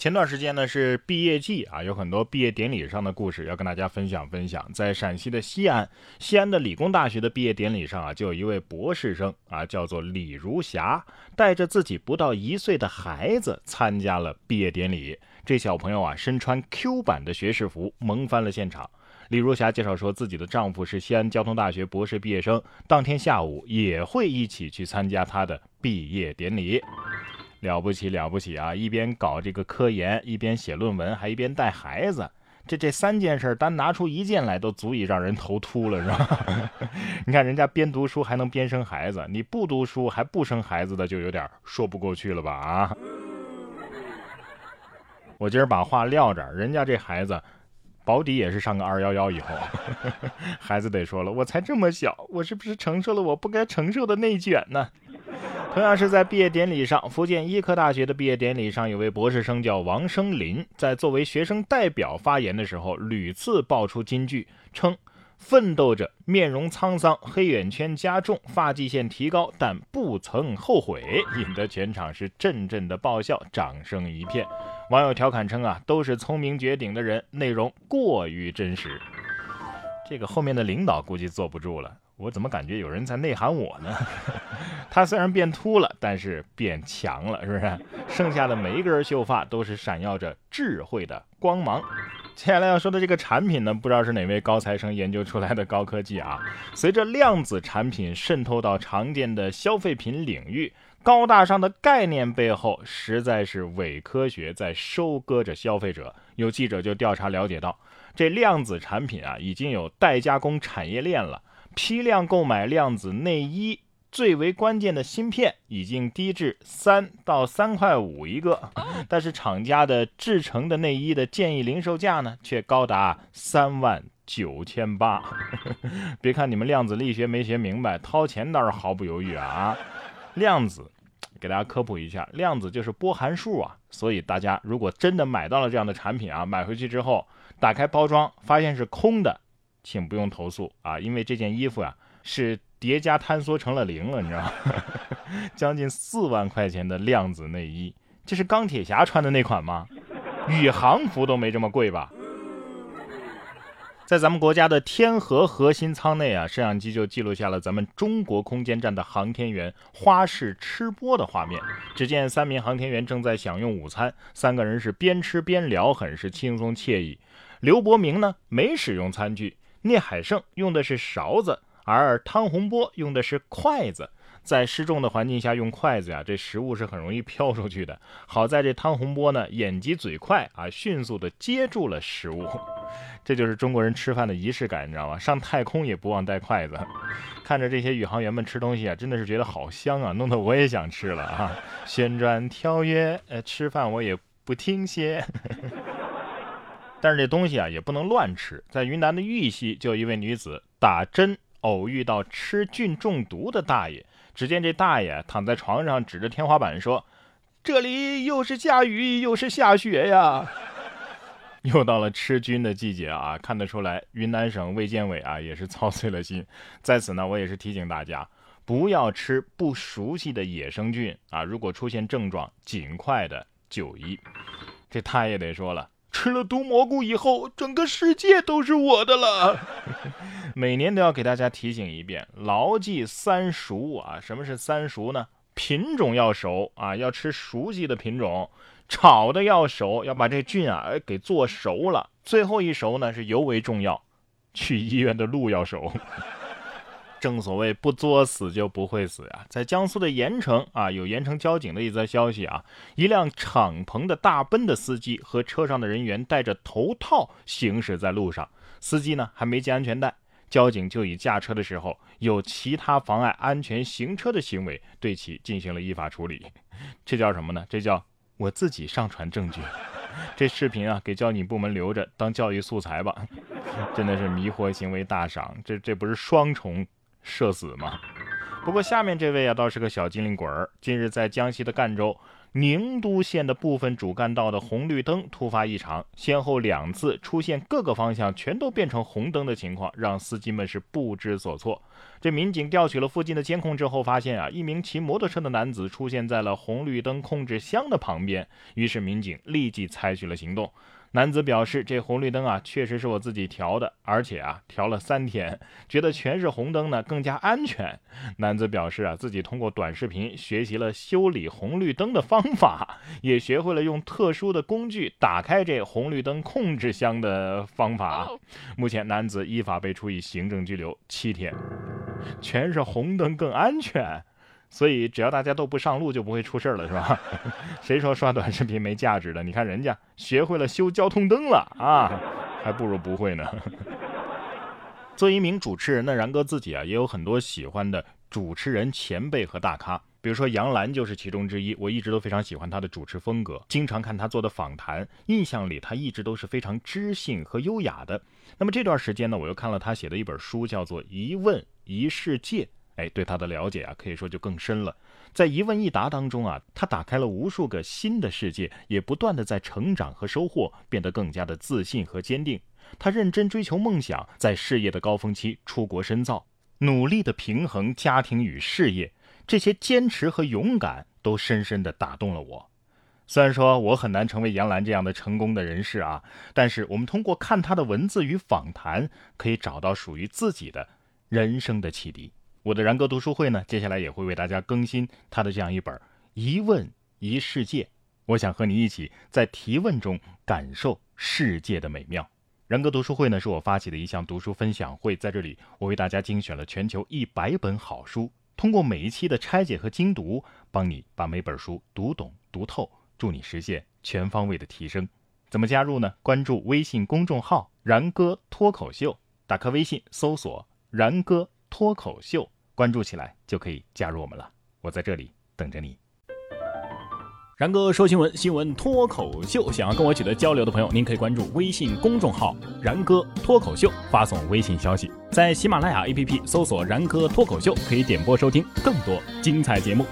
前段时间呢是毕业季啊，有很多毕业典礼上的故事要跟大家分享分享。在陕西的西安，西安的理工大学的毕业典礼上啊，就有一位博士生啊，叫做李如霞，带着自己不到一岁的孩子参加了毕业典礼。这小朋友啊，身穿 Q 版的学士服，萌翻了现场。李如霞介绍说，自己的丈夫是西安交通大学博士毕业生，当天下午也会一起去参加他的毕业典礼。了不起了不起啊！一边搞这个科研，一边写论文，还一边带孩子，这这三件事单拿出一件来都足以让人头秃了，是吧？你看人家边读书还能边生孩子，你不读书还不生孩子的就有点说不过去了吧？啊！我今儿把话撂这儿，人家这孩子保底也是上个二幺幺以后，孩子得说了，我才这么小，我是不是承受了我不该承受的内卷呢？同样是在毕业典礼上，福建医科大学的毕业典礼上，有位博士生叫王生林，在作为学生代表发言的时候，屡次爆出金句，称奋斗着，面容沧桑，黑眼圈加重，发际线提高，但不曾后悔，引得全场是阵阵的爆笑，掌声一片。网友调侃称啊，都是聪明绝顶的人，内容过于真实。这个后面的领导估计坐不住了。我怎么感觉有人在内涵我呢？他虽然变秃了，但是变强了，是不是？剩下的每一根秀发都是闪耀着智慧的光芒。接下来要说的这个产品呢，不知道是哪位高材生研究出来的高科技啊？随着量子产品渗透到常见的消费品领域，高大上的概念背后，实在是伪科学在收割着消费者。有记者就调查了解到，这量子产品啊，已经有代加工产业链了。批量购买量子内衣最为关键的芯片已经低至三到三块五一个，但是厂家的制成的内衣的建议零售价呢，却高达三万九千八。别看你们量子力学没学明白，掏钱倒是毫不犹豫啊！量子，给大家科普一下，量子就是波函数啊。所以大家如果真的买到了这样的产品啊，买回去之后打开包装发现是空的。请不用投诉啊，因为这件衣服啊是叠加坍缩成了零了，你知道吗？将近四万块钱的量子内衣，这是钢铁侠穿的那款吗？宇航服都没这么贵吧？在咱们国家的天河核心舱内啊，摄像机就记录下了咱们中国空间站的航天员花式吃播的画面。只见三名航天员正在享用午餐，三个人是边吃边聊，很是轻松惬意。刘伯明呢，没使用餐具。聂海胜用的是勺子，而汤洪波用的是筷子。在失重的环境下用筷子呀，这食物是很容易飘出去的。好在这汤洪波呢，眼疾嘴快啊，迅速的接住了食物。这就是中国人吃饭的仪式感，你知道吗？上太空也不忘带筷子。看着这些宇航员们吃东西啊，真的是觉得好香啊，弄得我也想吃了啊！旋转跳跃，呃，吃饭我也不停歇。但是这东西啊也不能乱吃。在云南的玉溪，就有一位女子打针偶遇到吃菌中毒的大爷。只见这大爷躺在床上，指着天花板说：“这里又是下雨又是下雪呀！” 又到了吃菌的季节啊，看得出来云南省卫健委啊也是操碎了心。在此呢，我也是提醒大家，不要吃不熟悉的野生菌啊！如果出现症状，尽快的就医。这他也得说了。吃了毒蘑菇以后，整个世界都是我的了。每年都要给大家提醒一遍，牢记三熟啊！什么是三熟呢？品种要熟啊，要吃熟悉的品种；炒的要熟，要把这菌啊给做熟了。最后一熟呢是尤为重要，去医院的路要熟。正所谓不作死就不会死呀！在江苏的盐城啊，有盐城交警的一则消息啊，一辆敞篷的大奔的司机和车上的人员戴着头套行驶在路上，司机呢还没系安全带，交警就以驾车的时候有其他妨碍安全行车的行为，对其进行了依法处理。这叫什么呢？这叫我自己上传证据。这视频啊，给交警部门留着当教育素材吧。真的是迷惑行为大赏，这这不是双重。社死吗？不过下面这位啊倒是个小机灵鬼儿。近日在江西的赣州宁都县的部分主干道的红绿灯突发异常，先后两次出现各个方向全都变成红灯的情况，让司机们是不知所措。这民警调取了附近的监控之后，发现啊一名骑摩托车的男子出现在了红绿灯控制箱的旁边，于是民警立即采取了行动。男子表示：“这红绿灯啊，确实是我自己调的，而且啊，调了三天，觉得全是红灯呢更加安全。”男子表示啊，自己通过短视频学习了修理红绿灯的方法，也学会了用特殊的工具打开这红绿灯控制箱的方法。目前，男子依法被处以行政拘留七天。全是红灯更安全。所以只要大家都不上路，就不会出事了，是吧？谁说刷短视频没价值的？你看人家学会了修交通灯了啊，还不如不会呢。作为一名主持人呢，然哥自己啊也有很多喜欢的主持人前辈和大咖，比如说杨澜就是其中之一。我一直都非常喜欢他的主持风格，经常看他做的访谈，印象里他一直都是非常知性和优雅的。那么这段时间呢，我又看了他写的一本书，叫做《一问一世界》。哎，对他的了解啊，可以说就更深了。在一问一答当中啊，他打开了无数个新的世界，也不断的在成长和收获，变得更加的自信和坚定。他认真追求梦想，在事业的高峰期出国深造，努力的平衡家庭与事业，这些坚持和勇敢都深深的打动了我。虽然说我很难成为杨澜这样的成功的人士啊，但是我们通过看他的文字与访谈，可以找到属于自己的人生的启迪。我的然哥读书会呢，接下来也会为大家更新他的这样一本《一问一世界》，我想和你一起在提问中感受世界的美妙。然哥读书会呢，是我发起的一项读书分享会，在这里我为大家精选了全球一百本好书，通过每一期的拆解和精读，帮你把每本书读懂读透，助你实现全方位的提升。怎么加入呢？关注微信公众号“然哥脱口秀”，打开微信搜索“然哥”。脱口秀，关注起来就可以加入我们了。我在这里等着你。然哥说新闻，新闻脱口秀。想要跟我取得交流的朋友，您可以关注微信公众号“然哥脱口秀”，发送微信消息，在喜马拉雅 APP 搜索“然哥脱口秀”，可以点播收听更多精彩节目。